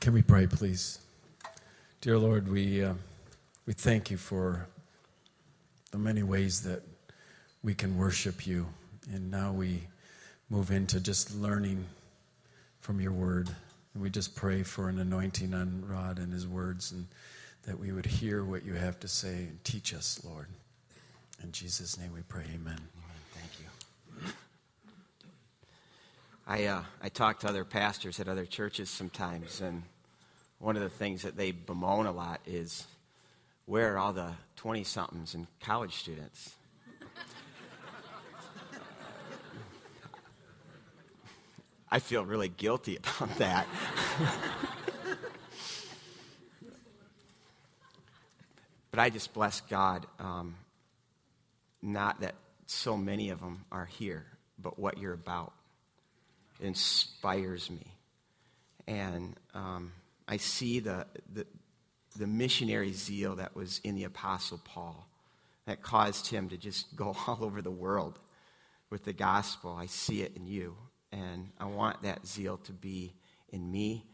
Can we pray, please? Dear Lord, we, uh, we thank you for the many ways that we can worship you. And now we move into just learning from your word. And we just pray for an anointing on Rod and his words and that we would hear what you have to say and teach us, Lord. In Jesus' name we pray, amen. amen. Thank you. I, uh, I talk to other pastors at other churches sometimes, and one of the things that they bemoan a lot is where are all the 20 somethings and college students? I feel really guilty about that. but I just bless God, um, not that so many of them are here, but what you're about. It inspires me. And um, I see the, the, the missionary zeal that was in the Apostle Paul that caused him to just go all over the world with the gospel. I see it in you. And I want that zeal to be in me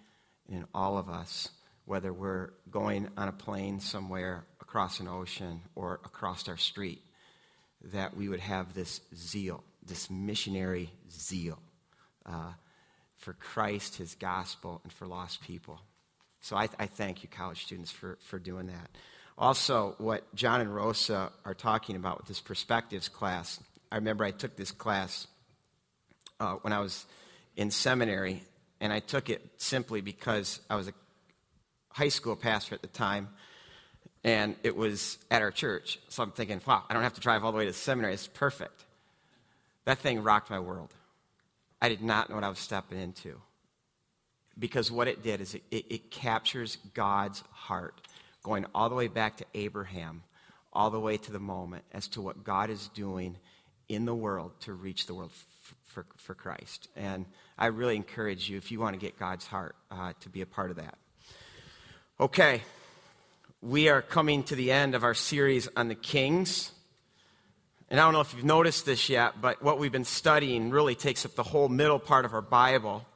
and in all of us, whether we're going on a plane somewhere across an ocean or across our street, that we would have this zeal, this missionary zeal uh, for Christ, his gospel, and for lost people. So I, I thank you, college students, for, for doing that. Also, what John and Rosa are talking about with this perspectives class, I remember I took this class uh, when I was in seminary, and I took it simply because I was a high school pastor at the time, and it was at our church. So I'm thinking, wow, I don't have to drive all the way to seminary. It's perfect. That thing rocked my world. I did not know what I was stepping into. Because what it did is it, it, it captures God's heart, going all the way back to Abraham, all the way to the moment as to what God is doing in the world to reach the world for, for Christ. And I really encourage you, if you want to get God's heart, uh, to be a part of that. Okay, we are coming to the end of our series on the kings. And I don't know if you've noticed this yet, but what we've been studying really takes up the whole middle part of our Bible,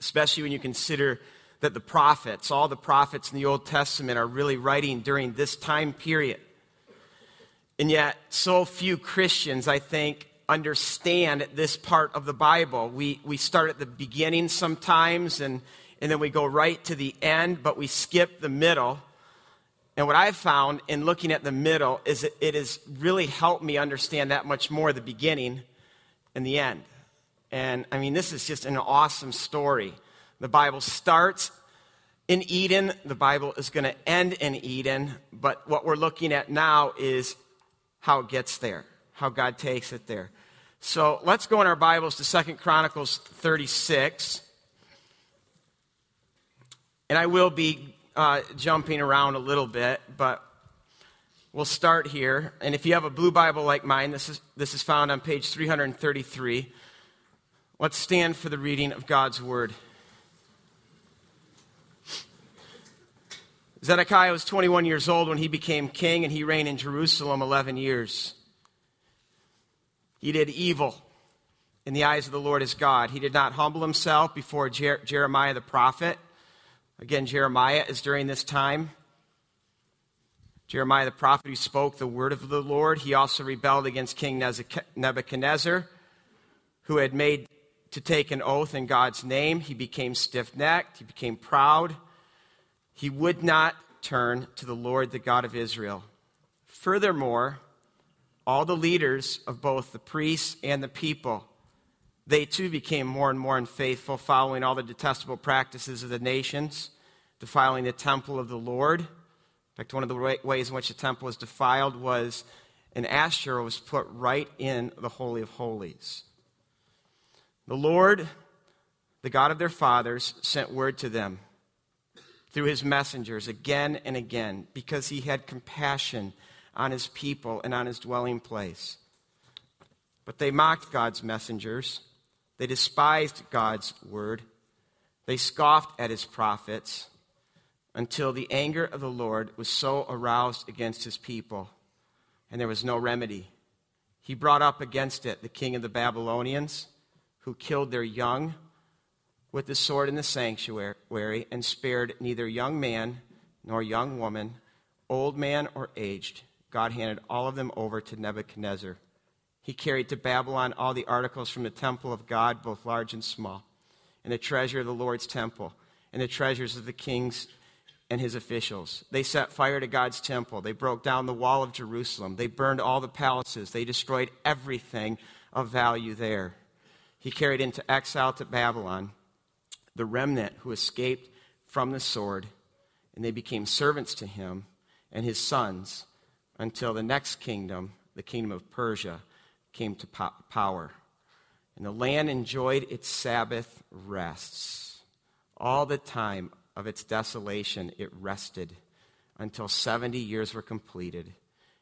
especially when you consider that the prophets, all the prophets in the Old Testament, are really writing during this time period. And yet, so few Christians, I think, understand this part of the Bible. We, we start at the beginning sometimes and, and then we go right to the end, but we skip the middle. And what I've found in looking at the middle is that it has really helped me understand that much more the beginning and the end. And I mean, this is just an awesome story. The Bible starts in Eden, the Bible is going to end in Eden, but what we're looking at now is how it gets there, how God takes it there. So let's go in our Bibles to Second Chronicles 36. And I will be uh, jumping around a little bit, but we'll start here. And if you have a blue Bible like mine, this is, this is found on page 333. Let's stand for the reading of God's Word. Zedekiah was 21 years old when he became king, and he reigned in Jerusalem 11 years. He did evil in the eyes of the Lord his God. He did not humble himself before Jer- Jeremiah the prophet. Again, Jeremiah is during this time. Jeremiah the prophet who spoke the word of the Lord. He also rebelled against King Nebuchadnezzar, who had made to take an oath in God's name. He became stiff necked, he became proud. He would not turn to the Lord, the God of Israel. Furthermore, all the leaders of both the priests and the people, they too became more and more unfaithful, following all the detestable practices of the nations, defiling the temple of the Lord. In fact, one of the ways in which the temple was defiled was an Asherah was put right in the Holy of Holies. The Lord, the God of their fathers, sent word to them through his messengers again and again because he had compassion on his people and on his dwelling place. But they mocked God's messengers. They despised God's word. They scoffed at his prophets until the anger of the Lord was so aroused against his people, and there was no remedy. He brought up against it the king of the Babylonians, who killed their young, with the sword in the sanctuary and spared neither young man nor young woman, old man or aged. God handed all of them over to Nebuchadnezzar. He carried to Babylon all the articles from the temple of God, both large and small, and the treasure of the Lord's temple, and the treasures of the kings and his officials. They set fire to God's temple. They broke down the wall of Jerusalem. They burned all the palaces. They destroyed everything of value there. He carried into exile to Babylon the remnant who escaped from the sword, and they became servants to him and his sons until the next kingdom, the kingdom of Persia, came to po- power. And the land enjoyed its Sabbath rests. All the time of its desolation, it rested until 70 years were completed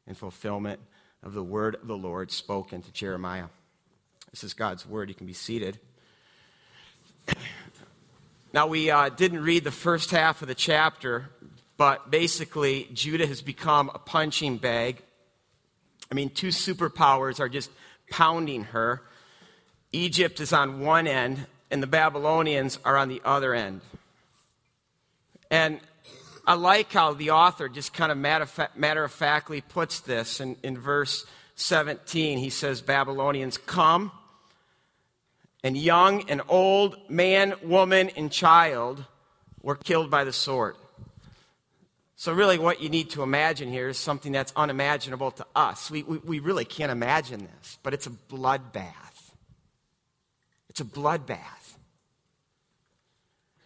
in fulfillment of the word of the Lord spoken to Jeremiah. This is God's word. You can be seated. Now, we uh, didn't read the first half of the chapter, but basically, Judah has become a punching bag. I mean, two superpowers are just pounding her. Egypt is on one end, and the Babylonians are on the other end. And I like how the author just kind of matter of factly puts this in, in verse 17. He says, Babylonians, come and young and old, man, woman, and child were killed by the sword. So, really, what you need to imagine here is something that's unimaginable to us. We, we, we really can't imagine this, but it's a bloodbath. It's a bloodbath.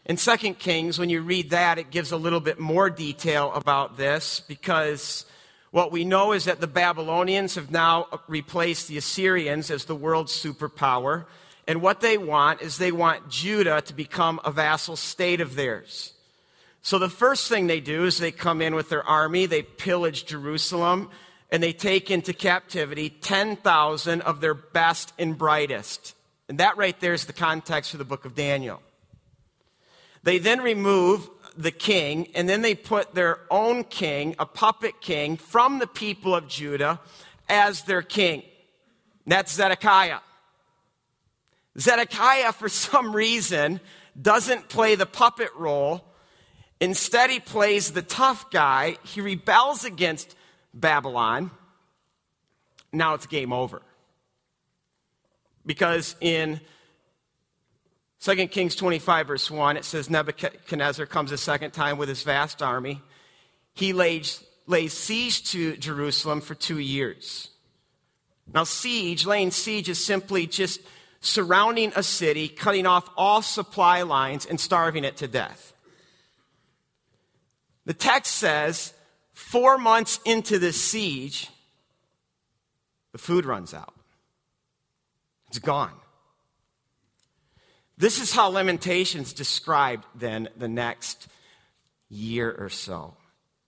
In 2 Kings, when you read that, it gives a little bit more detail about this because what we know is that the Babylonians have now replaced the Assyrians as the world's superpower. And what they want is they want Judah to become a vassal state of theirs. So the first thing they do is they come in with their army, they pillage Jerusalem, and they take into captivity 10,000 of their best and brightest. And that right there is the context for the book of Daniel. They then remove the king, and then they put their own king, a puppet king, from the people of Judah as their king. And That's Zedekiah. Zedekiah, for some reason, doesn't play the puppet role. Instead, he plays the tough guy. He rebels against Babylon. Now it's game over. Because in 2 Kings 25, verse 1, it says Nebuchadnezzar comes a second time with his vast army. He lays, lays siege to Jerusalem for two years. Now, siege, laying siege, is simply just surrounding a city, cutting off all supply lines, and starving it to death. The text says four months into the siege, the food runs out. It's gone. This is how Lamentations described then the next year or so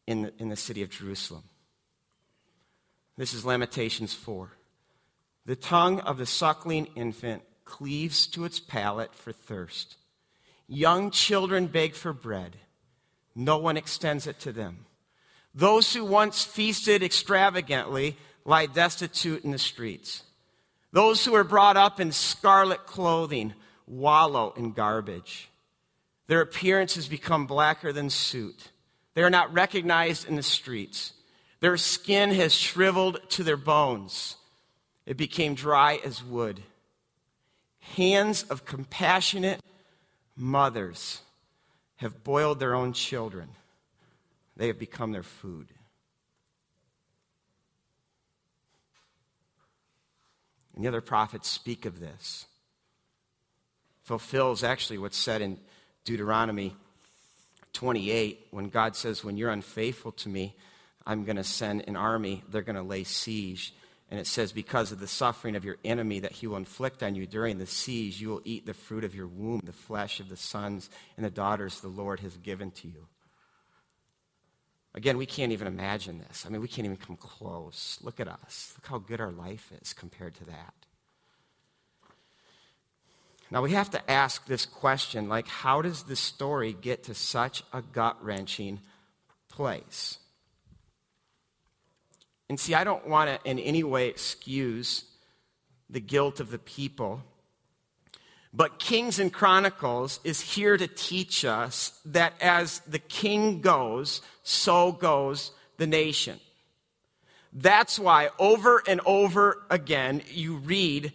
in the, in the city of Jerusalem. This is Lamentations 4. The tongue of the suckling infant cleaves to its palate for thirst. Young children beg for bread. No one extends it to them. Those who once feasted extravagantly lie destitute in the streets. Those who were brought up in scarlet clothing wallow in garbage. Their appearance has become blacker than soot. They are not recognized in the streets. Their skin has shriveled to their bones. It became dry as wood. Hands of compassionate mothers have boiled their own children, they have become their food. And the other prophets speak of this. Fulfills actually what's said in Deuteronomy 28 when God says, When you're unfaithful to me, I'm going to send an army, they're going to lay siege and it says, Because of the suffering of your enemy that he will inflict on you during the siege, you will eat the fruit of your womb, the flesh of the sons and the daughters the Lord has given to you. Again, we can't even imagine this. I mean, we can't even come close. Look at us. Look how good our life is compared to that. Now, we have to ask this question like, how does this story get to such a gut wrenching place? And see, I don't want to in any way excuse the guilt of the people. But Kings and Chronicles is here to teach us that as the king goes, so goes the nation. That's why over and over again you read,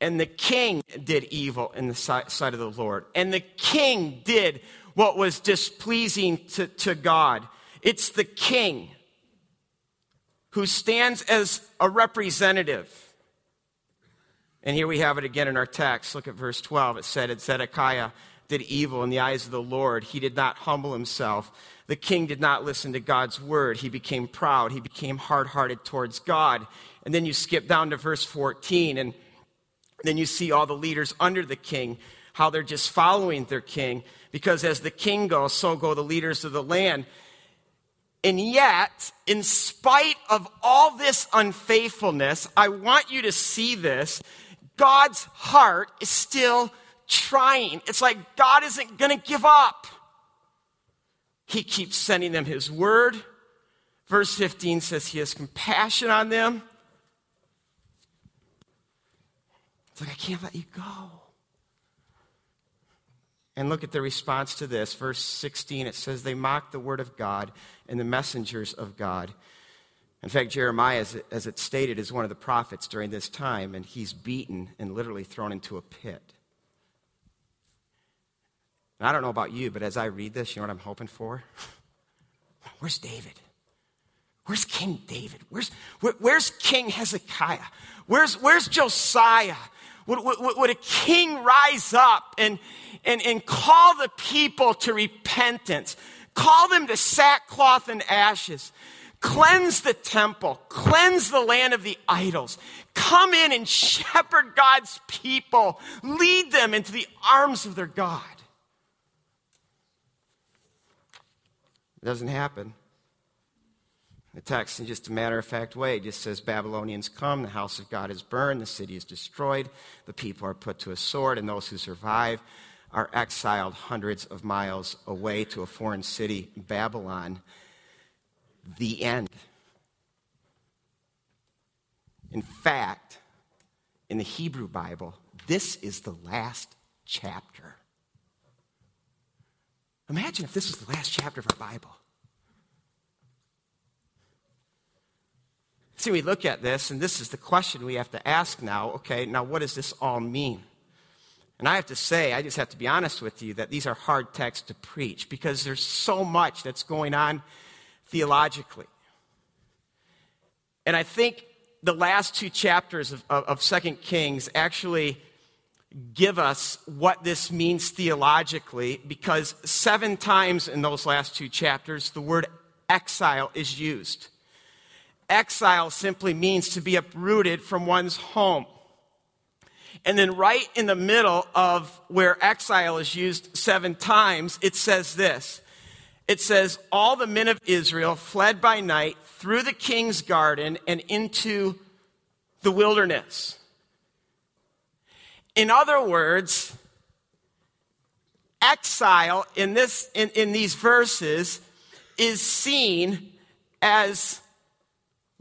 and the king did evil in the sight of the Lord, and the king did what was displeasing to, to God. It's the king who stands as a representative. And here we have it again in our text. Look at verse 12. It said, And Zedekiah did evil in the eyes of the Lord. He did not humble himself. The king did not listen to God's word. He became proud. He became hard hearted towards God. And then you skip down to verse 14, and then you see all the leaders under the king, how they're just following their king, because as the king goes, so go the leaders of the land. And yet, in spite of all this unfaithfulness, I want you to see this. God's heart is still trying. It's like God isn't going to give up. He keeps sending them His word. Verse 15 says He has compassion on them. It's like, I can't let you go. And look at the response to this. Verse 16, it says, They mocked the word of God and the messengers of God. In fact, Jeremiah, as it, as it stated, is one of the prophets during this time, and he's beaten and literally thrown into a pit. And I don't know about you, but as I read this, you know what I'm hoping for? Where's David? Where's King David? Where's, where, where's King Hezekiah? Where's, where's Josiah? Would, would, would, a king rise up and, and, and call the people to repentance? Call them to sackcloth and ashes. Cleanse the temple. Cleanse the land of the idols. Come in and shepherd God's people. Lead them into the arms of their God. It doesn't happen. The text, in just a matter of fact way, just says Babylonians come, the house of God is burned, the city is destroyed, the people are put to a sword, and those who survive are exiled hundreds of miles away to a foreign city, Babylon. The end. In fact, in the Hebrew Bible, this is the last chapter. Imagine if this was the last chapter of our Bible. See, we look at this, and this is the question we have to ask now. Okay, now what does this all mean? And I have to say, I just have to be honest with you that these are hard texts to preach because there's so much that's going on theologically. And I think the last two chapters of, of, of 2 Kings actually give us what this means theologically because seven times in those last two chapters the word exile is used. Exile simply means to be uprooted from one's home. And then, right in the middle of where exile is used seven times, it says this It says, All the men of Israel fled by night through the king's garden and into the wilderness. In other words, exile in, this, in, in these verses is seen as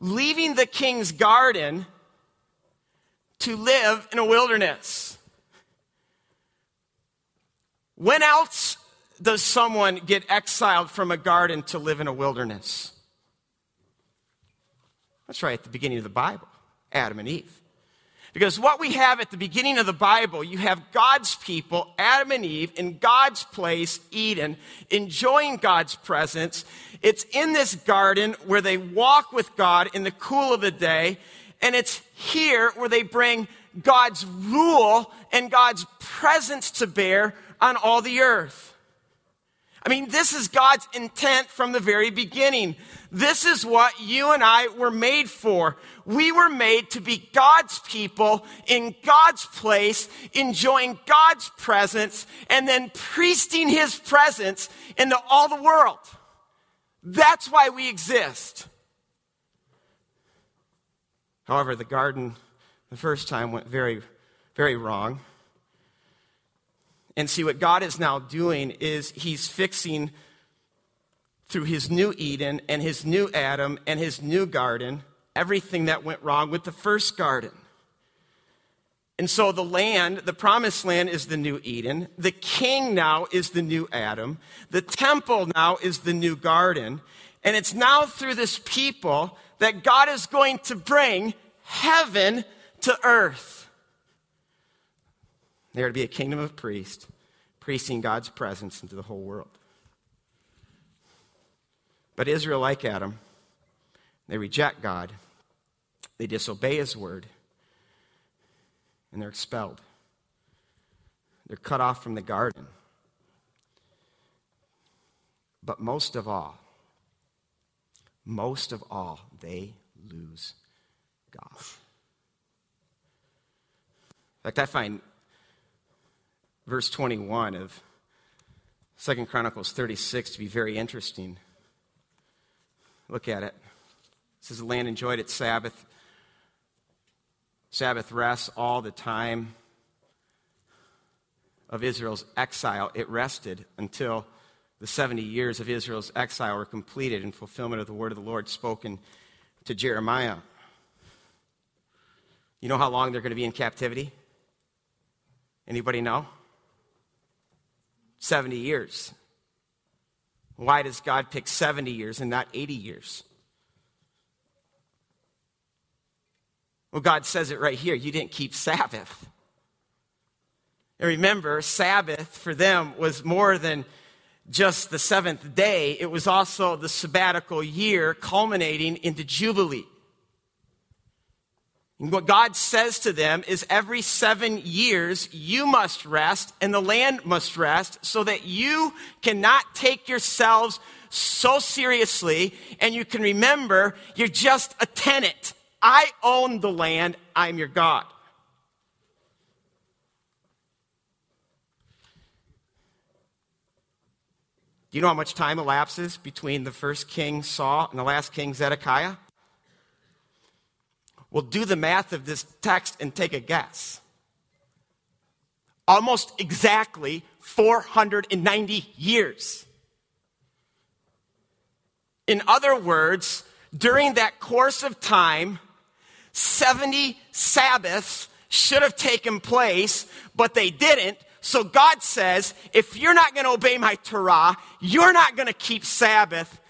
leaving the king's garden to live in a wilderness. When else does someone get exiled from a garden to live in a wilderness? That's right at the beginning of the Bible Adam and Eve. Because what we have at the beginning of the Bible, you have God's people, Adam and Eve, in God's place, Eden, enjoying God's presence. It's in this garden where they walk with God in the cool of the day. And it's here where they bring God's rule and God's presence to bear on all the earth. I mean, this is God's intent from the very beginning. This is what you and I were made for. We were made to be God's people in God's place, enjoying God's presence, and then priesting His presence into all the world. That's why we exist. However, the garden the first time went very, very wrong. And see, what God is now doing is He's fixing through His new Eden and His new Adam and His new garden everything that went wrong with the first garden. And so the land, the promised land is the new Eden. The king now is the new Adam. The temple now is the new garden. And it's now through this people that God is going to bring heaven to earth. They are to be a kingdom of priests, priesting God's presence into the whole world. But Israel, like Adam, they reject God, they disobey his word, and they're expelled. They're cut off from the garden. But most of all, most of all, they lose God. In fact, I find verse 21 of Second Chronicles 36 to be very interesting. Look at it. It says the land enjoyed its Sabbath, Sabbath rests all the time of Israel's exile. It rested until the 70 years of Israel's exile were completed in fulfillment of the word of the Lord spoken to Jeremiah. You know how long they're going to be in captivity? Anybody know? 70 years. Why does God pick 70 years and not 80 years? Well, God says it right here. You didn't keep Sabbath. And remember, Sabbath for them was more than just the seventh day, it was also the sabbatical year culminating into Jubilee. And what God says to them is every seven years you must rest and the land must rest so that you cannot take yourselves so seriously and you can remember you're just a tenant. I own the land, I'm your God. Do you know how much time elapses between the first king Saul and the last king Zedekiah? Well, do the math of this text and take a guess. Almost exactly 490 years. In other words, during that course of time, 70 Sabbaths should have taken place, but they didn't so God says, if you're not going to obey my Torah, you're not going to keep Sabbath,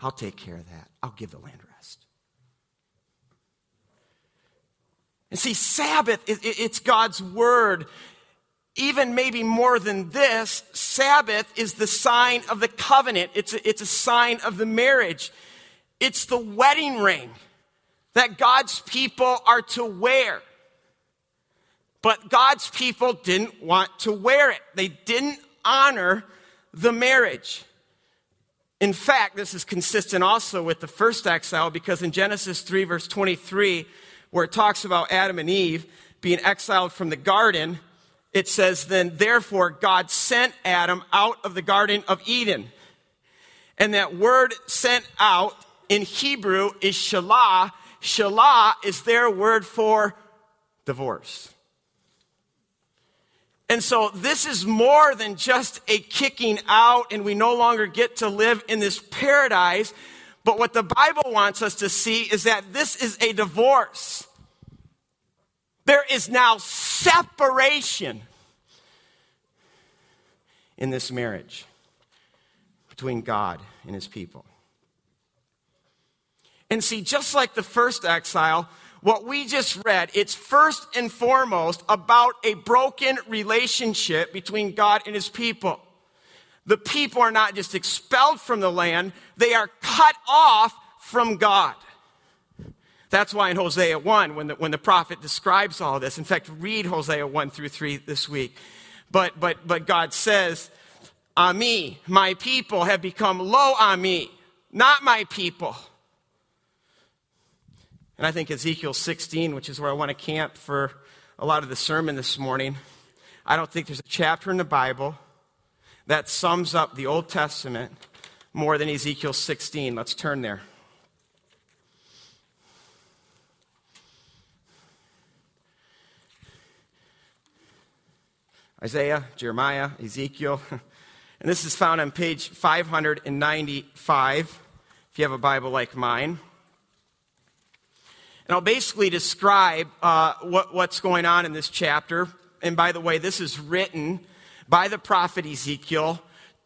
I'll take care of that. I'll give the land rest. And see, Sabbath, it's God's word. Even maybe more than this, Sabbath is the sign of the covenant. It's a, it's a sign of the marriage. It's the wedding ring that God's people are to wear. But God's people didn't want to wear it. They didn't honor the marriage. In fact, this is consistent also with the first exile because in Genesis 3, verse 23, where it talks about Adam and Eve being exiled from the garden, it says, Then therefore God sent Adam out of the Garden of Eden. And that word sent out in Hebrew is shalah. Shalah is their word for divorce. And so this is more than just a kicking out and we no longer get to live in this paradise. But what the Bible wants us to see is that this is a divorce. There is now separation in this marriage between God and his people. And see, just like the first exile, what we just read, it's first and foremost about a broken relationship between God and his people. The people are not just expelled from the land, they are cut off from God. That's why in Hosea 1, when the, when the prophet describes all this, in fact, read Hosea 1 through 3 this week. But, but, but God says, Ami, my people have become lo ami, not my people. And I think Ezekiel 16, which is where I want to camp for a lot of the sermon this morning, I don't think there's a chapter in the Bible that sums up the Old Testament more than Ezekiel 16. Let's turn there. Isaiah, Jeremiah, Ezekiel. And this is found on page 595, if you have a Bible like mine. And I'll basically describe uh, what, what's going on in this chapter. And by the way, this is written by the prophet Ezekiel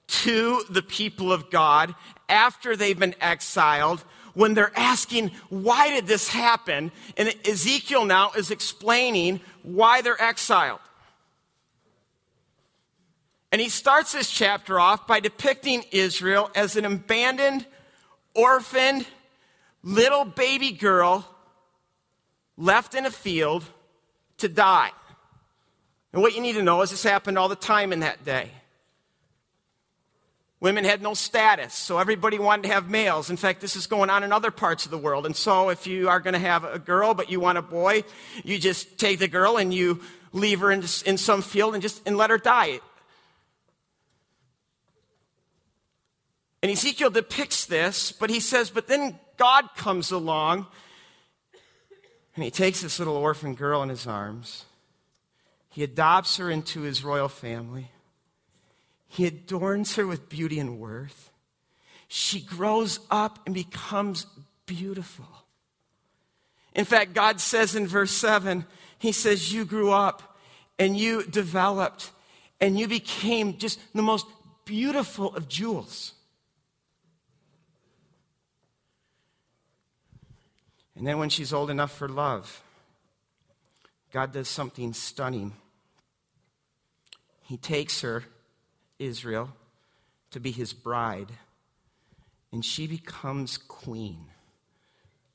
to the people of God after they've been exiled when they're asking, why did this happen? And Ezekiel now is explaining why they're exiled. And he starts this chapter off by depicting Israel as an abandoned, orphaned, little baby girl left in a field to die. And what you need to know is this happened all the time in that day. Women had no status, so everybody wanted to have males. In fact, this is going on in other parts of the world. And so, if you are going to have a girl but you want a boy, you just take the girl and you leave her in, in some field and just and let her die. And Ezekiel depicts this, but he says, but then God comes along and he takes this little orphan girl in his arms. He adopts her into his royal family. He adorns her with beauty and worth. She grows up and becomes beautiful. In fact, God says in verse 7, He says, You grew up and you developed and you became just the most beautiful of jewels. And then when she's old enough for love, God does something stunning. He takes her Israel to be his bride, and she becomes queen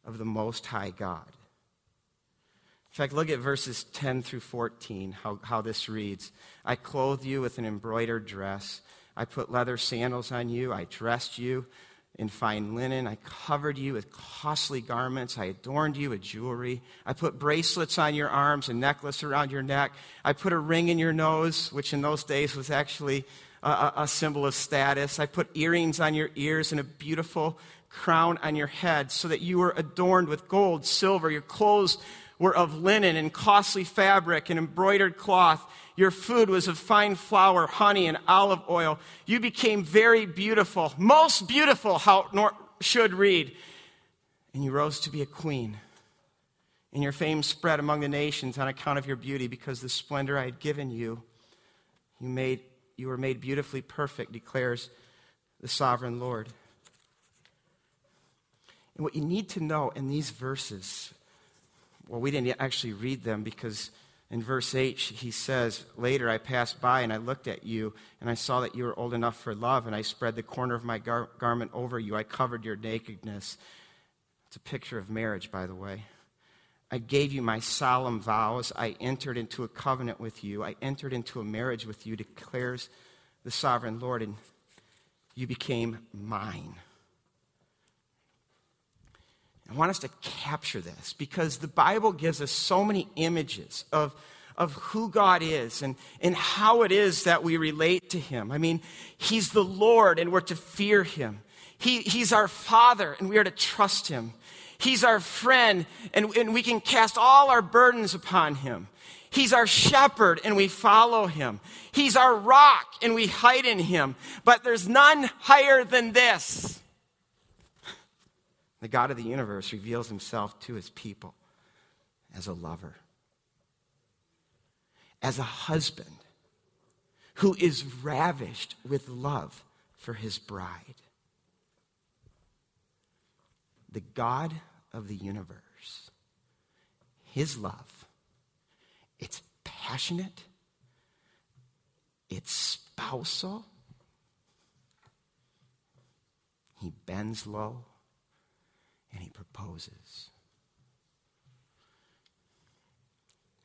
of the Most High God. In fact, look at verses 10 through 14, how, how this reads I clothed you with an embroidered dress. I put leather sandals on you. I dressed you in fine linen. I covered you with costly garments. I adorned you with jewelry. I put bracelets on your arms, a necklace around your neck. I put a ring in your nose, which in those days was actually a, a symbol of status. I put earrings on your ears and a beautiful crown on your head so that you were adorned with gold, silver. Your clothes were of linen and costly fabric and embroidered cloth. Your food was of fine flour, honey, and olive oil. You became very beautiful, most beautiful, how it should read. And you rose to be a queen. And your fame spread among the nations on account of your beauty, because the splendor I had given you, you made you were made beautifully perfect, declares the sovereign Lord. And what you need to know in these verses, well, we didn't actually read them because in verse 8 he says, Later I passed by and I looked at you, and I saw that you were old enough for love, and I spread the corner of my gar- garment over you. I covered your nakedness. It's a picture of marriage, by the way. I gave you my solemn vows. I entered into a covenant with you. I entered into a marriage with you, declares the sovereign Lord, and you became mine. I want us to capture this because the Bible gives us so many images of, of who God is and, and how it is that we relate to Him. I mean, He's the Lord and we're to fear Him. He, he's our Father and we are to trust Him. He's our friend, and, and we can cast all our burdens upon him. He's our shepherd, and we follow him. He's our rock, and we hide in him. But there's none higher than this. The God of the universe reveals himself to his people as a lover, as a husband who is ravished with love for his bride the God of the universe. His love, it's passionate, it's spousal. He bends low and he proposes.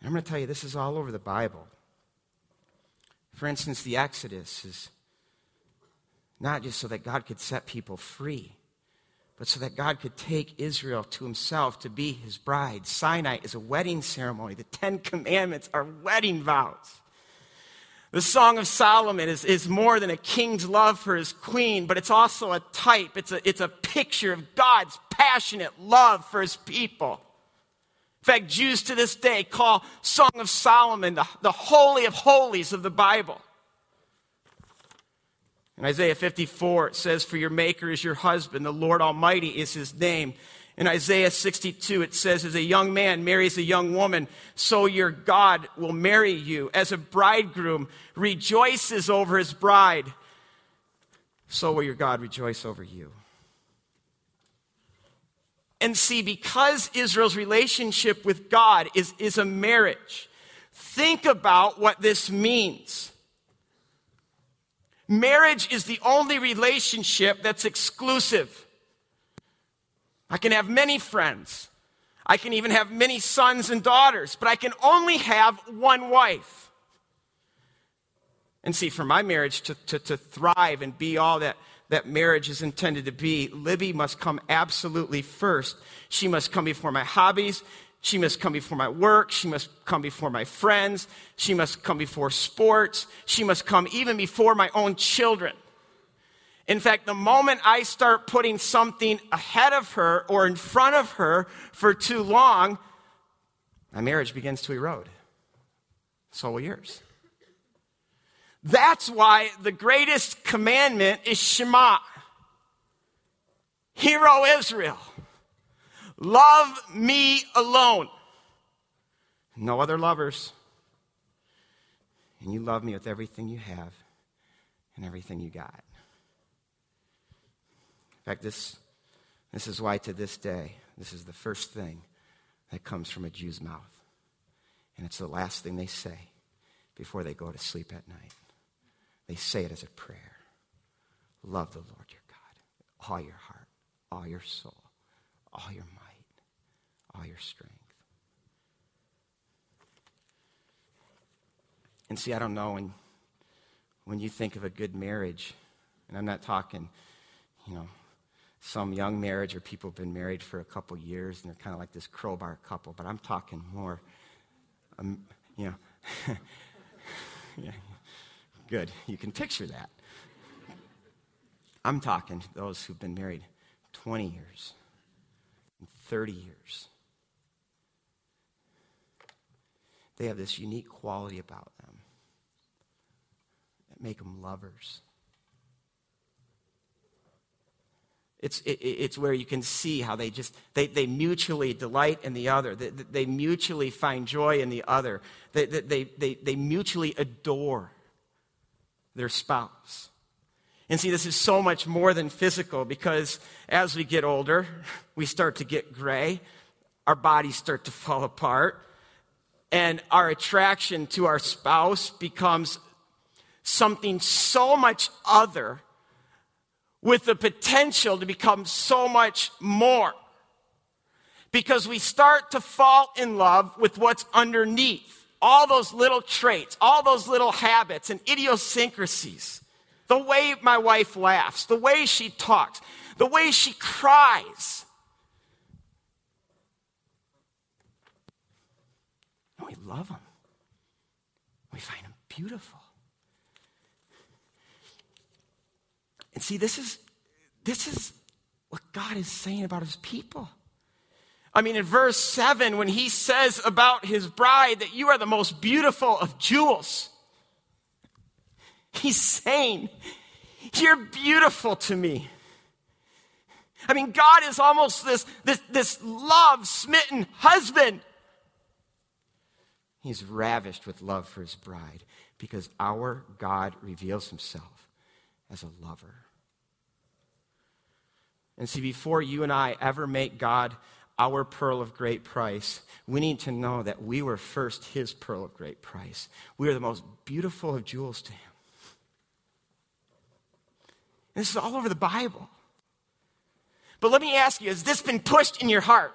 And I'm going to tell you, this is all over the Bible. For instance, the Exodus is not just so that God could set people free but so that God could take Israel to himself to be his bride. Sinai is a wedding ceremony. The Ten Commandments are wedding vows. The Song of Solomon is, is more than a king's love for his queen, but it's also a type, it's a, it's a picture of God's passionate love for his people. In fact, Jews to this day call Song of Solomon the, the holy of holies of the Bible. In Isaiah 54, it says, For your Maker is your husband, the Lord Almighty is his name. In Isaiah 62, it says, As a young man marries a young woman, so your God will marry you. As a bridegroom rejoices over his bride, so will your God rejoice over you. And see, because Israel's relationship with God is, is a marriage, think about what this means. Marriage is the only relationship that's exclusive. I can have many friends. I can even have many sons and daughters, but I can only have one wife. And see, for my marriage to, to, to thrive and be all that, that marriage is intended to be, Libby must come absolutely first. She must come before my hobbies. She must come before my work. She must come before my friends. She must come before sports. She must come even before my own children. In fact, the moment I start putting something ahead of her or in front of her for too long, my marriage begins to erode. So will yours. That's why the greatest commandment is Shema. Hear, O Israel, love me alone. No other lovers. And you love me with everything you have and everything you got. In fact, this, this is why to this day, this is the first thing that comes from a Jew's mouth. And it's the last thing they say before they go to sleep at night. They say it as a prayer Love the Lord your God, all your heart, all your soul, all your might, all your strength. And see, I don't know when, when you think of a good marriage, and I'm not talking, you know, some young marriage or people have been married for a couple years and they're kind of like this crowbar couple, but I'm talking more, um, you know, yeah, good. You can picture that. I'm talking to those who've been married 20 years, and 30 years. They have this unique quality about them that make them lovers It's, it, it's where you can see how they just, they, they mutually delight in the other. They, they mutually find joy in the other. They, they, they, they mutually adore their spouse. And see, this is so much more than physical because as we get older, we start to get gray, our bodies start to fall apart, and our attraction to our spouse becomes something so much other with the potential to become so much more. Because we start to fall in love with what's underneath. All those little traits, all those little habits and idiosyncrasies. The way my wife laughs, the way she talks, the way she cries. And we love them. We find them beautiful. And see, this is, this is what God is saying about his people. I mean, in verse 7, when he says about his bride that you are the most beautiful of jewels, he's saying, You're beautiful to me. I mean, God is almost this, this, this love smitten husband. He's ravished with love for his bride because our God reveals himself as a lover. And see, before you and I ever make God our pearl of great price, we need to know that we were first his pearl of great price. We are the most beautiful of jewels to him. And this is all over the Bible. But let me ask you has this been pushed in your heart?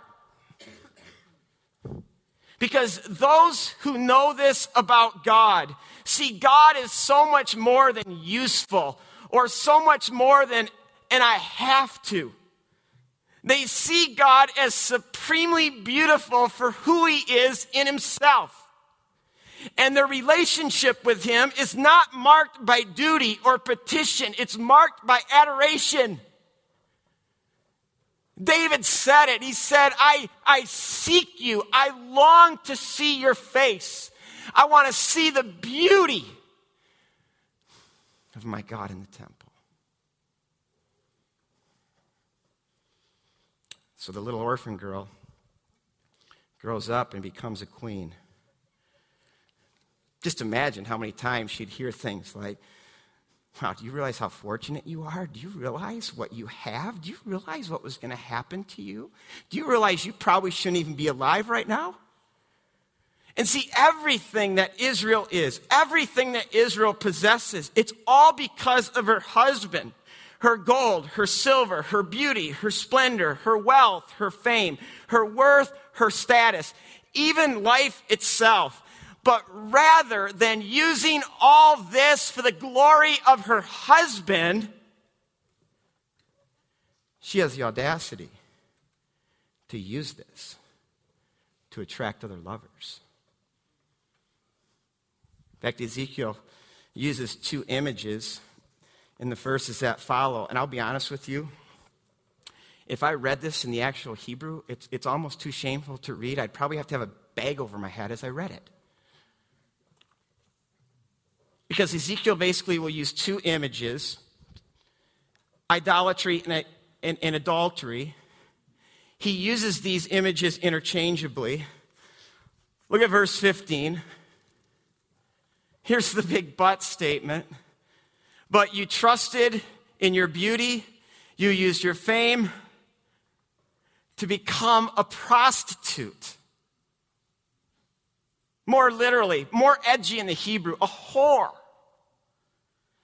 Because those who know this about God see God is so much more than useful or so much more than and I have to. They see God as supremely beautiful for who He is in Himself. And their relationship with Him is not marked by duty or petition, it's marked by adoration. David said it. He said, I, I seek you. I long to see your face. I want to see the beauty of my God in the temple. So the little orphan girl grows up and becomes a queen. Just imagine how many times she'd hear things like, Wow, do you realize how fortunate you are? Do you realize what you have? Do you realize what was going to happen to you? Do you realize you probably shouldn't even be alive right now? And see, everything that Israel is, everything that Israel possesses, it's all because of her husband. Her gold, her silver, her beauty, her splendor, her wealth, her fame, her worth, her status, even life itself but rather than using all this for the glory of her husband, she has the audacity to use this to attract other lovers. In fact, Ezekiel uses two images in the verses that follow. And I'll be honest with you, if I read this in the actual Hebrew, it's, it's almost too shameful to read. I'd probably have to have a bag over my head as I read it. Because Ezekiel basically will use two images idolatry and, and, and adultery. He uses these images interchangeably. Look at verse 15. Here's the big but statement. But you trusted in your beauty, you used your fame to become a prostitute. More literally, more edgy in the Hebrew, a whore.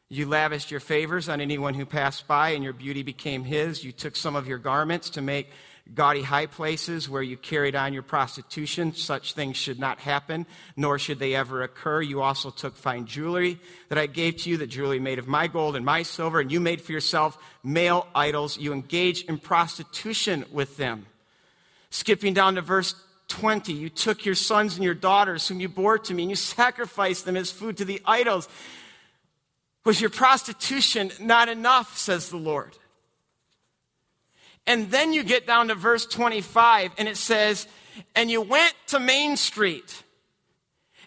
You lavished your favors on anyone who passed by, and your beauty became his. You took some of your garments to make gaudy high places where you carried on your prostitution. Such things should not happen, nor should they ever occur. You also took fine jewelry that I gave to you, the jewelry made of my gold and my silver, and you made for yourself male idols. You engaged in prostitution with them. Skipping down to verse 20. You took your sons and your daughters, whom you bore to me, and you sacrificed them as food to the idols. Was your prostitution not enough, says the Lord? And then you get down to verse 25, and it says, And you went to Main Street,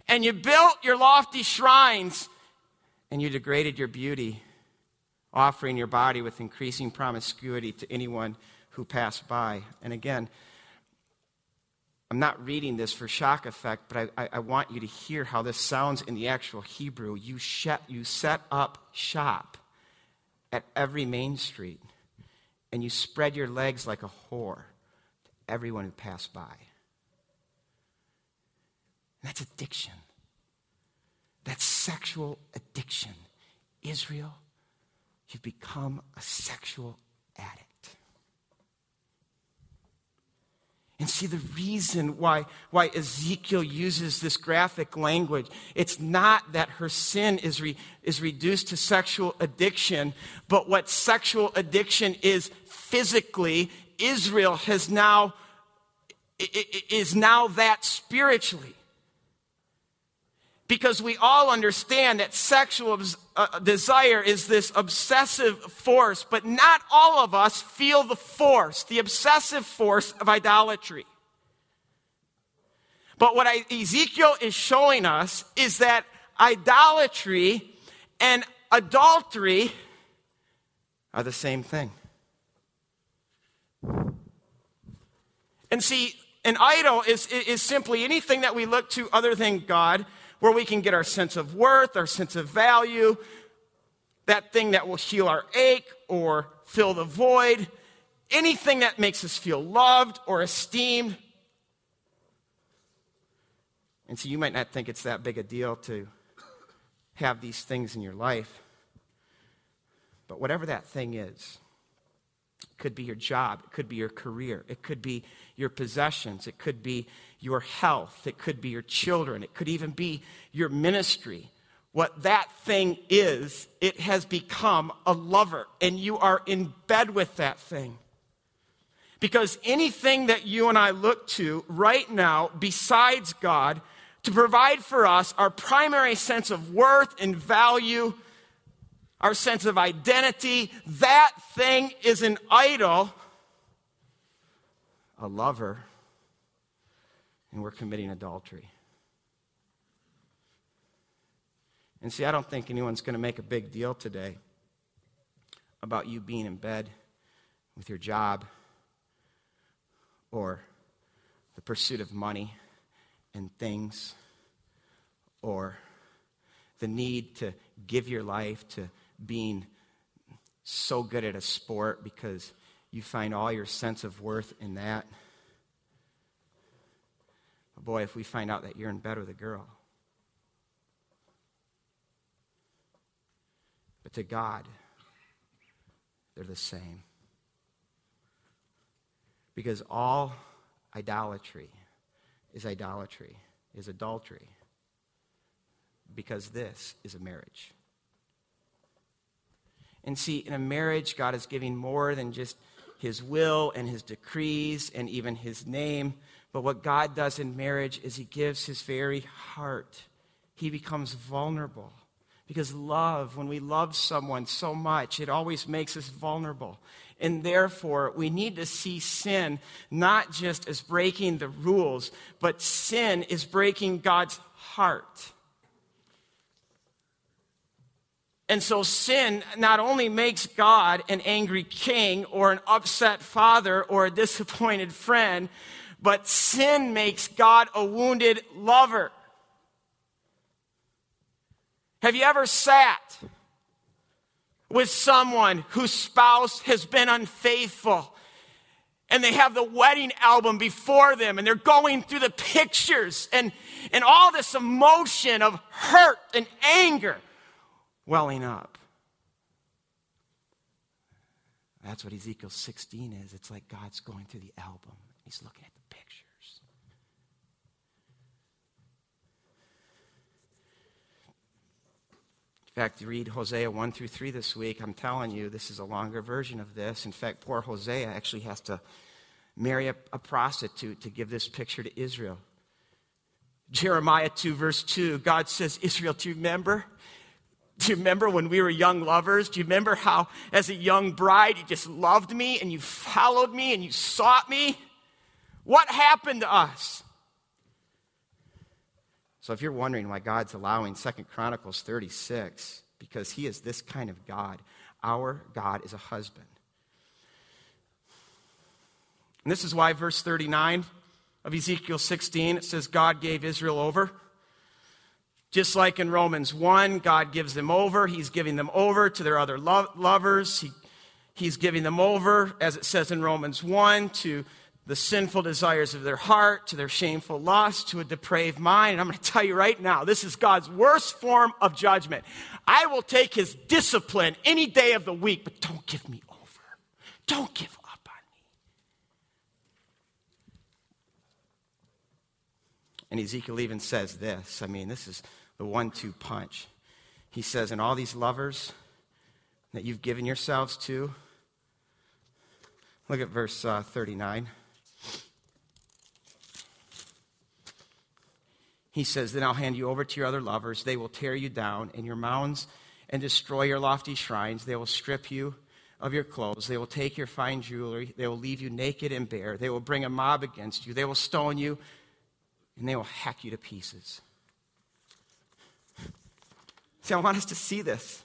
and you built your lofty shrines, and you degraded your beauty, offering your body with increasing promiscuity to anyone who passed by. And again, I'm not reading this for shock effect, but I, I, I, want you to hear how this sounds in the actual Hebrew. You, sh- you set up shop at every main street, and you spread your legs like a whore to everyone who passed by. That's addiction. That's sexual addiction. Israel, you've become a sexual addict. And see the reason why, why Ezekiel uses this graphic language. It's not that her sin is, re, is reduced to sexual addiction, but what sexual addiction is physically, Israel has now, is now that spiritually. Because we all understand that sexual uh, desire is this obsessive force, but not all of us feel the force, the obsessive force of idolatry. But what I, Ezekiel is showing us is that idolatry and adultery are the same thing. And see, an idol is, is simply anything that we look to other than God where we can get our sense of worth, our sense of value, that thing that will heal our ache or fill the void, anything that makes us feel loved or esteemed. And so you might not think it's that big a deal to have these things in your life. But whatever that thing is, it could be your job, it could be your career, it could be your possessions, it could be your health, it could be your children, it could even be your ministry. What that thing is, it has become a lover, and you are in bed with that thing. Because anything that you and I look to right now, besides God, to provide for us our primary sense of worth and value, our sense of identity, that thing is an idol, a lover and we're committing adultery. And see, I don't think anyone's going to make a big deal today about you being in bed with your job or the pursuit of money and things, or the need to give your life to being so good at a sport because you find all your sense of worth in that. But boy, if we find out that you're in bed with a girl, but to God, they're the same. Because all idolatry is idolatry, is adultery. Because this is a marriage. And see, in a marriage, God is giving more than just his will and his decrees and even his name. But what God does in marriage is he gives his very heart. He becomes vulnerable. Because love, when we love someone so much, it always makes us vulnerable. And therefore, we need to see sin not just as breaking the rules, but sin is breaking God's heart. And so sin not only makes God an angry king or an upset father or a disappointed friend, but sin makes God a wounded lover. Have you ever sat with someone whose spouse has been unfaithful and they have the wedding album before them and they're going through the pictures and, and all this emotion of hurt and anger welling up? That's what Ezekiel 16 is. It's like God's going through the album. He's looking at the pictures. In fact, read Hosea 1 through 3 this week. I'm telling you, this is a longer version of this. In fact, poor Hosea actually has to marry a, a prostitute to give this picture to Israel. Jeremiah 2, verse 2, God says, Israel, do you remember? Do you remember when we were young lovers? Do you remember how, as a young bride, you just loved me and you followed me and you sought me? What happened to us? So if you're wondering why God's allowing Second Chronicles 36, because he is this kind of God. Our God is a husband. And this is why verse 39 of Ezekiel 16 it says God gave Israel over. Just like in Romans 1, God gives them over. He's giving them over to their other lo- lovers. He, he's giving them over, as it says in Romans 1, to the sinful desires of their heart, to their shameful lust, to a depraved mind. And I'm going to tell you right now, this is God's worst form of judgment. I will take his discipline any day of the week, but don't give me over. Don't give up on me. And Ezekiel even says this I mean, this is the one two punch. He says, And all these lovers that you've given yourselves to, look at verse uh, 39. He says, Then I'll hand you over to your other lovers. They will tear you down in your mounds and destroy your lofty shrines. They will strip you of your clothes. They will take your fine jewelry. They will leave you naked and bare. They will bring a mob against you. They will stone you, and they will hack you to pieces. See, I want us to see this.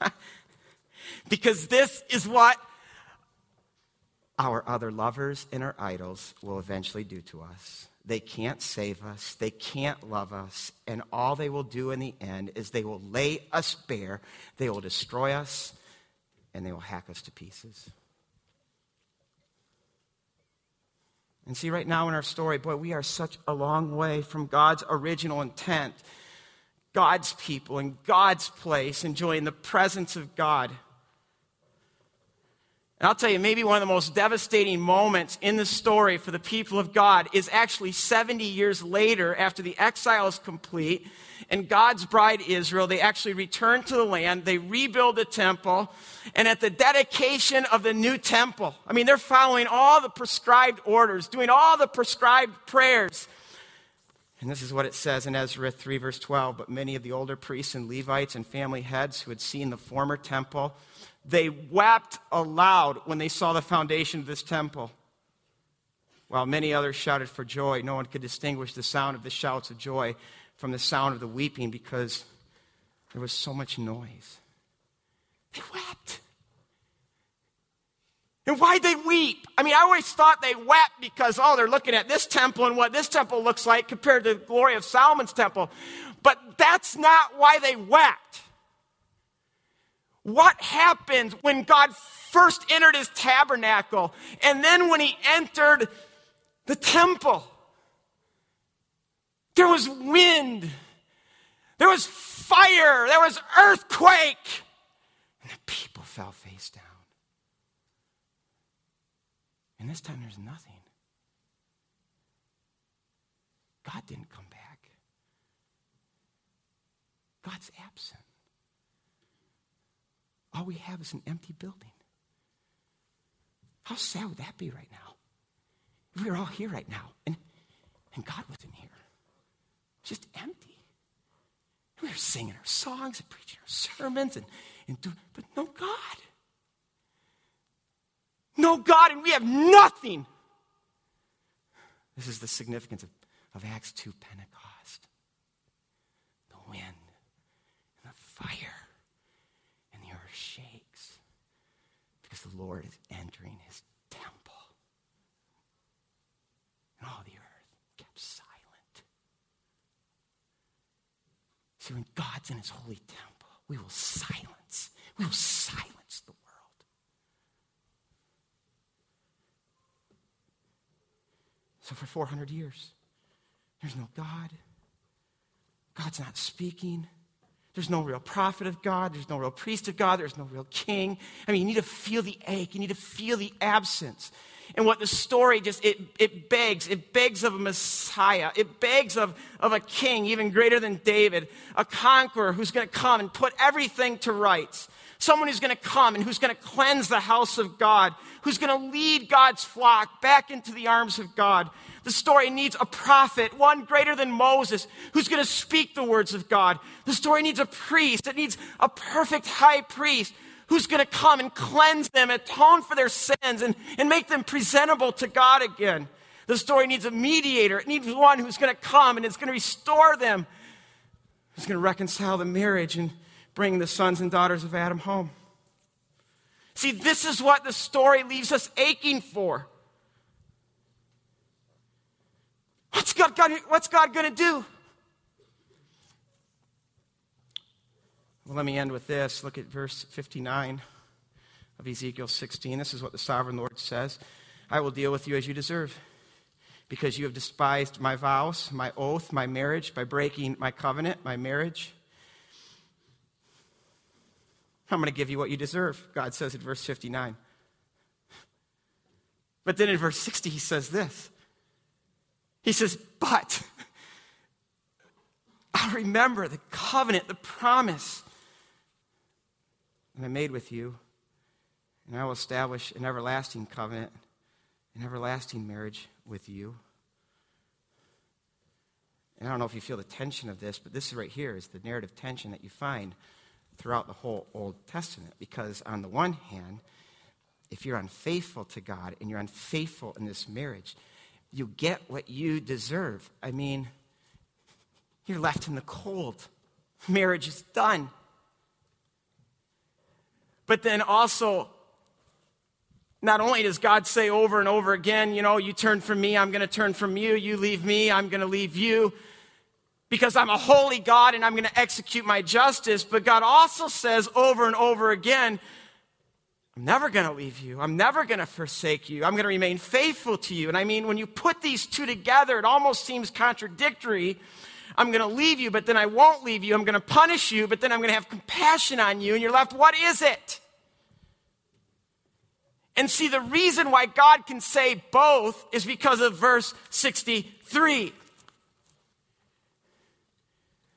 because this is what our other lovers and our idols will eventually do to us. They can't save us. They can't love us. And all they will do in the end is they will lay us bare. They will destroy us and they will hack us to pieces. And see, right now in our story, boy, we are such a long way from God's original intent. God's people in God's place, enjoying the presence of God. And I'll tell you, maybe one of the most devastating moments in the story for the people of God is actually 70 years later, after the exile is complete, and God's bride Israel, they actually return to the land, they rebuild the temple, and at the dedication of the new temple, I mean, they're following all the prescribed orders, doing all the prescribed prayers. And this is what it says in Ezra 3, verse 12. But many of the older priests and Levites and family heads who had seen the former temple, they wept aloud when they saw the foundation of this temple. While many others shouted for joy, no one could distinguish the sound of the shouts of joy from the sound of the weeping because there was so much noise. They wept. And why'd they weep? I mean, I always thought they wept because, oh, they're looking at this temple and what this temple looks like compared to the glory of Solomon's temple. But that's not why they wept. What happened when God first entered his tabernacle and then when he entered the temple? There was wind, there was fire, there was earthquake, and the people fell face down. And this time there's nothing. God didn't come back. God's absent. All we have is an empty building. How sad would that be right now? If we were all here right now and, and God wasn't here. Just empty. We were singing our songs and preaching our sermons and, and doing, but no God. No God, and we have nothing. This is the significance of, of Acts 2 Pentecost. The wind and the fire, and the earth shakes because the Lord is entering his temple. And all the earth kept silent. See, when God's in his holy temple, we will silence. We will silence the So for 400 years, there's no God. God's not speaking. There's no real prophet of God. There's no real priest of God. There's no real king. I mean, you need to feel the ache. You need to feel the absence. And what the story just, it, it begs, it begs of a Messiah. It begs of, of a king even greater than David, a conqueror who's going to come and put everything to rights. Someone who's going to come and who's going to cleanse the house of God, who's going to lead God's flock back into the arms of God. The story needs a prophet, one greater than Moses, who's going to speak the words of God. The story needs a priest. It needs a perfect high priest who's going to come and cleanse them, atone for their sins, and, and make them presentable to God again. The story needs a mediator. It needs one who's going to come and is going to restore them, who's going to reconcile the marriage and bring the sons and daughters of Adam home. See, this is what the story leaves us aching for. What's God, God what's God going to do? Well, let me end with this. Look at verse 59 of Ezekiel 16. This is what the sovereign Lord says I will deal with you as you deserve, because you have despised my vows, my oath, my marriage, by breaking my covenant, my marriage. I'm going to give you what you deserve, God says in verse 59. But then in verse 60, he says this He says, But I'll remember the covenant, the promise that I made with you, and I will establish an everlasting covenant, an everlasting marriage with you. And I don't know if you feel the tension of this, but this right here is the narrative tension that you find throughout the whole Old Testament. Because, on the one hand, if you're unfaithful to God and you're unfaithful in this marriage, you get what you deserve. I mean, you're left in the cold. Marriage is done. But then also, not only does God say over and over again, you know, you turn from me, I'm going to turn from you. You leave me, I'm going to leave you because I'm a holy God and I'm going to execute my justice. But God also says over and over again, I'm never going to leave you. I'm never going to forsake you. I'm going to remain faithful to you. And I mean, when you put these two together, it almost seems contradictory. I'm going to leave you, but then I won't leave you. I'm going to punish you, but then I'm going to have compassion on you. And you're left, what is it? And see, the reason why God can say both is because of verse 63.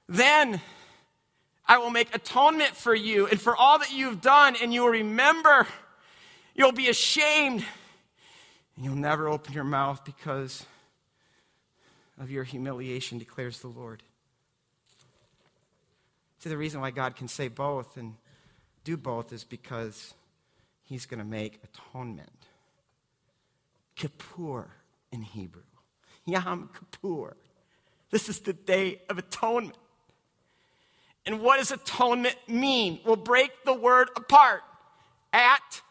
Then I will make atonement for you and for all that you've done, and you will remember. You'll be ashamed, and you'll never open your mouth because of your humiliation, declares the Lord. See, the reason why God can say both and do both is because He's going to make atonement. Kippur in Hebrew. Yom Kippur. This is the day of atonement. And what does atonement mean? We'll break the word apart. At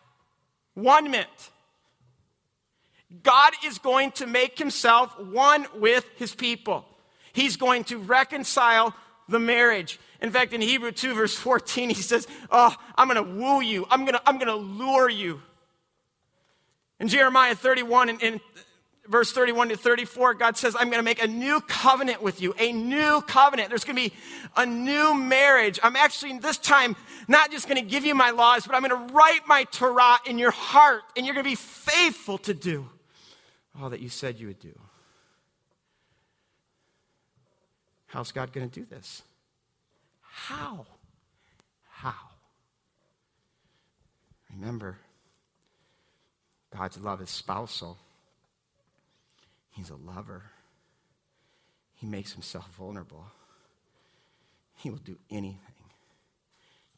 One mint. God is going to make himself one with his people. He's going to reconcile the marriage. In fact, in Hebrew 2, verse 14, he says, Oh, I'm going to woo you. I'm going to, I'm going to lure you. In Jeremiah 31, in, in verse 31 to 34, God says, I'm going to make a new covenant with you, a new covenant. There's going to be a new marriage. I'm actually, this time, not just going to give you my laws, but I'm going to write my Torah in your heart, and you're going to be faithful to do all that you said you would do. How's God going to do this? How? How? Remember, God's love is spousal. He's a lover. He makes himself vulnerable. He will do anything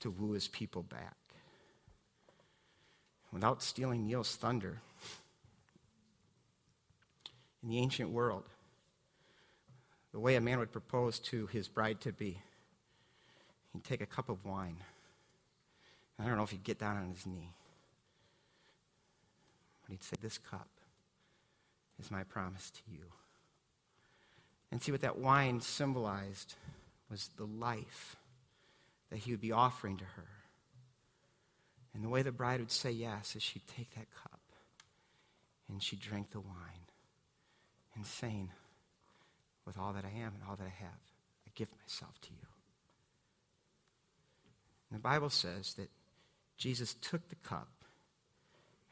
to woo his people back. Without stealing Neil's thunder, in the ancient world, the way a man would propose to his bride to be, he'd take a cup of wine. I don't know if he'd get down on his knee, but he'd say, This cup is my promise to you. And see what that wine symbolized was the life that he would be offering to her. And the way the bride would say yes is she'd take that cup and she'd drink the wine and saying, with all that I am and all that I have, I give myself to you. And the Bible says that Jesus took the cup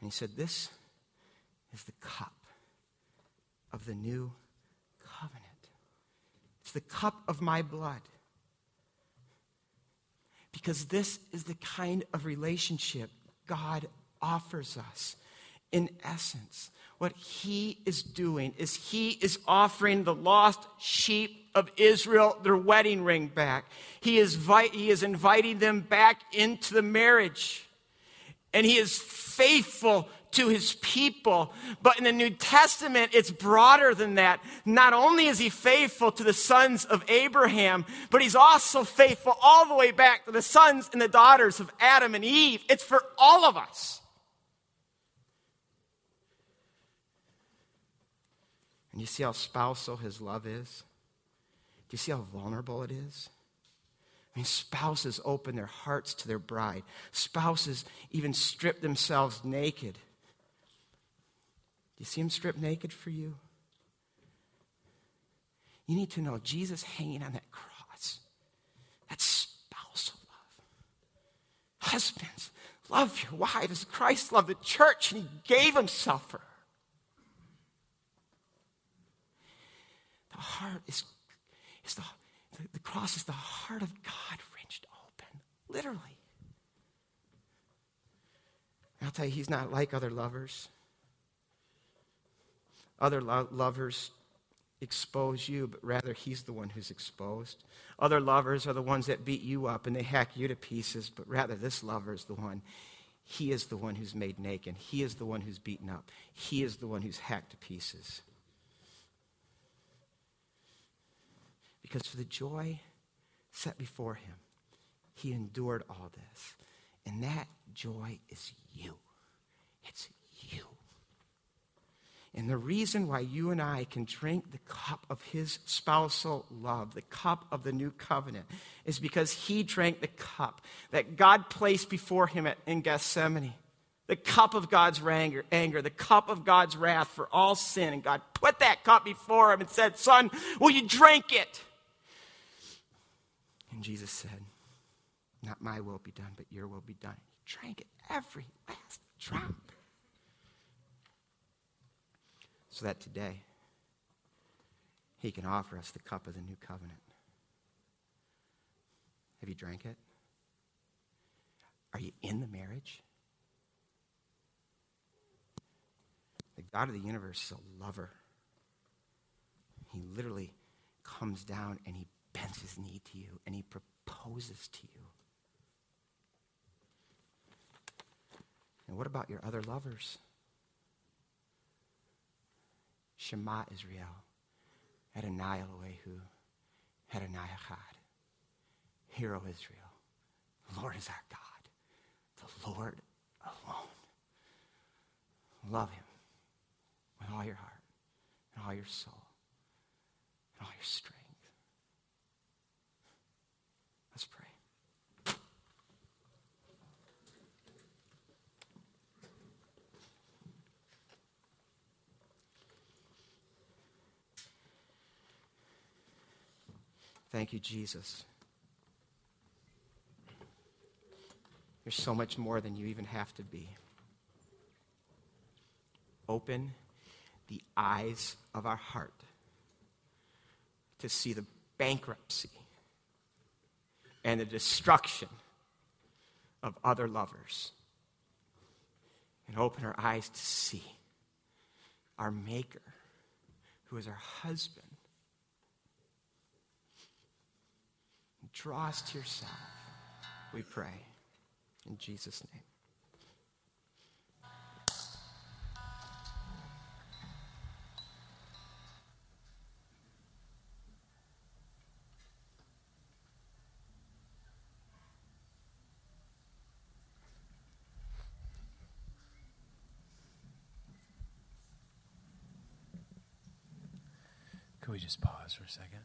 and he said, This is the cup of the new covenant. It's the cup of my blood. Because this is the kind of relationship God offers us. In essence, what he is doing is he is offering the lost sheep of Israel their wedding ring back. He is, vi- he is inviting them back into the marriage. And he is faithful to his people. But in the New Testament, it's broader than that. Not only is he faithful to the sons of Abraham, but he's also faithful all the way back to the sons and the daughters of Adam and Eve. It's for all of us. And you see how spousal his love is? Do you see how vulnerable it is? I mean, spouses open their hearts to their bride. Spouses even strip themselves naked. Do you see them strip naked for you? You need to know Jesus hanging on that cross. That's spousal love. Husbands, love your wives. Christ loved the church and he gave himself for her. The heart is, is the, the, the cross is the heart of God wrenched open, literally. I'll tell you, he's not like other lovers. Other lo- lovers expose you, but rather he's the one who's exposed. Other lovers are the ones that beat you up and they hack you to pieces, but rather this lover is the one. He is the one who's made naked. He is the one who's beaten up. He is the one who's hacked to pieces. Because for the joy set before him, he endured all this. And that joy is you. It's you. And the reason why you and I can drink the cup of his spousal love, the cup of the new covenant, is because he drank the cup that God placed before him at, in Gethsemane. The cup of God's anger, anger, the cup of God's wrath for all sin. And God put that cup before him and said, Son, will you drink it? And Jesus said, Not my will be done, but your will be done. He drank it every last drop. So that today, he can offer us the cup of the new covenant. Have you drank it? Are you in the marriage? The God of the universe is a lover. He literally comes down and he bends his knee to you and he proposes to you. And what about your other lovers? Shema Israel, Adonai Eloheinu, Adonai Echad. Hero Israel, the Lord is our God, the Lord alone. Love him with all your heart and all your soul and all your strength. Let's pray. Thank you, Jesus. You're so much more than you even have to be. Open the eyes of our heart to see the bankruptcy and the destruction of other lovers. And open our eyes to see our Maker, who is our husband. Draw us to yourself, we pray. In Jesus' name. Could we just pause for a second?